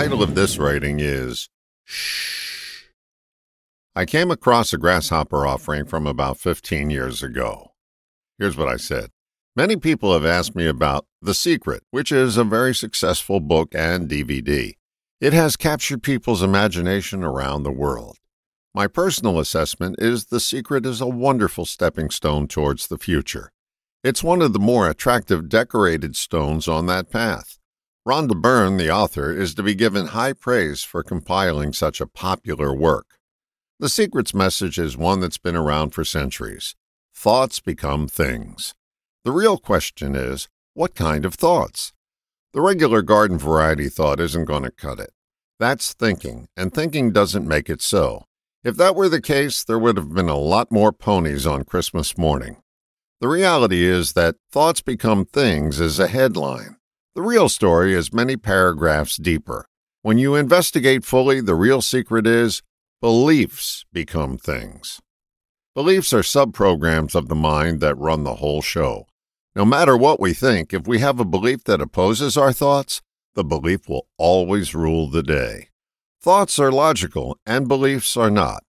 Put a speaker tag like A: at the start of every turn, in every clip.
A: title of this writing is Shh. I came across a grasshopper offering from about 15 years ago. Here's what I said. Many people have asked me about The Secret, which is a very successful book and DVD. It has captured people's imagination around the world. My personal assessment is The Secret is a wonderful stepping stone towards the future. It's one of the more attractive decorated stones on that path. Rhonda Byrne, the author, is to be given high praise for compiling such a popular work. The Secret's message is one that's been around for centuries. Thoughts become things. The real question is, what kind of thoughts? The regular garden variety thought isn't going to cut it. That's thinking, and thinking doesn't make it so. If that were the case, there would have been a lot more ponies on Christmas morning. The reality is that Thoughts Become Things is a headline. The real story is many paragraphs deeper. When you investigate fully, the real secret is beliefs become things. Beliefs are subprograms of the mind that run the whole show. No matter what we think, if we have a belief that opposes our thoughts, the belief will always rule the day. Thoughts are logical, and beliefs are not.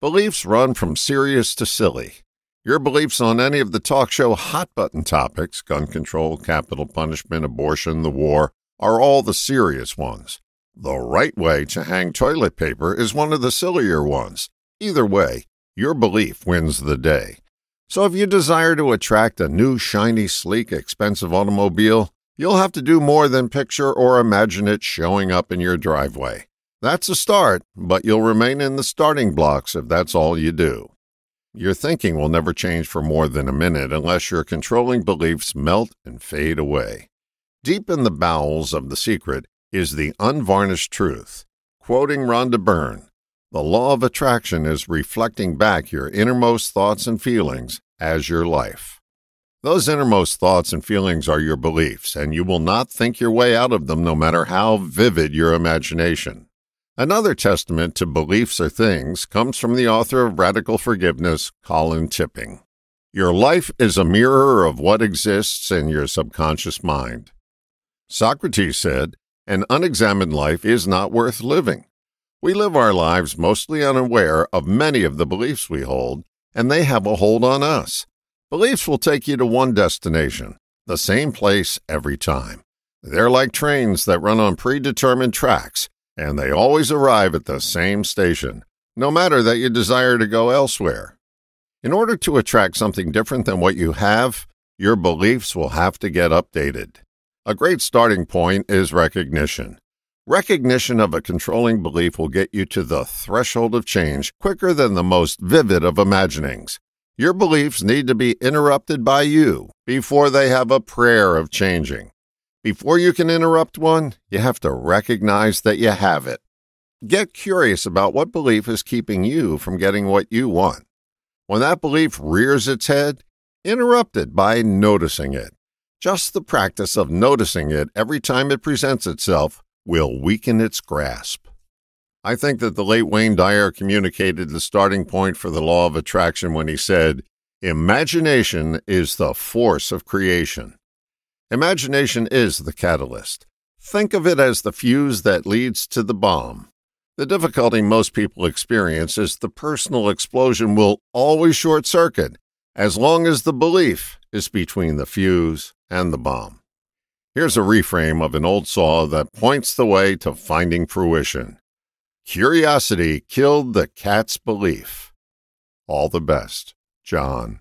A: Beliefs run from serious to silly. Your beliefs on any of the talk show hot button topics gun control, capital punishment, abortion, the war are all the serious ones. The right way to hang toilet paper is one of the sillier ones. Either way, your belief wins the day. So if you desire to attract a new, shiny, sleek, expensive automobile, you'll have to do more than picture or imagine it showing up in your driveway. That's a start, but you'll remain in the starting blocks if that's all you do. Your thinking will never change for more than a minute unless your controlling beliefs melt and fade away. Deep in the bowels of the secret is the unvarnished truth. Quoting Rhonda Byrne, the law of attraction is reflecting back your innermost thoughts and feelings as your life. Those innermost thoughts and feelings are your beliefs, and you will not think your way out of them no matter how vivid your imagination. Another testament to beliefs or things comes from the author of Radical Forgiveness, Colin Tipping. Your life is a mirror of what exists in your subconscious mind. Socrates said, An unexamined life is not worth living. We live our lives mostly unaware of many of the beliefs we hold, and they have a hold on us. Beliefs will take you to one destination, the same place every time. They're like trains that run on predetermined tracks and they always arrive at the same station, no matter that you desire to go elsewhere. In order to attract something different than what you have, your beliefs will have to get updated. A great starting point is recognition. Recognition of a controlling belief will get you to the threshold of change quicker than the most vivid of imaginings. Your beliefs need to be interrupted by you before they have a prayer of changing. Before you can interrupt one, you have to recognize that you have it. Get curious about what belief is keeping you from getting what you want. When that belief rears its head, interrupt it by noticing it. Just the practice of noticing it every time it presents itself will weaken its grasp. I think that the late Wayne Dyer communicated the starting point for the law of attraction when he said, Imagination is the force of creation. Imagination is the catalyst. Think of it as the fuse that leads to the bomb. The difficulty most people experience is the personal explosion will always short circuit as long as the belief is between the fuse and the bomb. Here's a reframe of an old saw that points the way to finding fruition. Curiosity killed the cat's belief. All the best, John.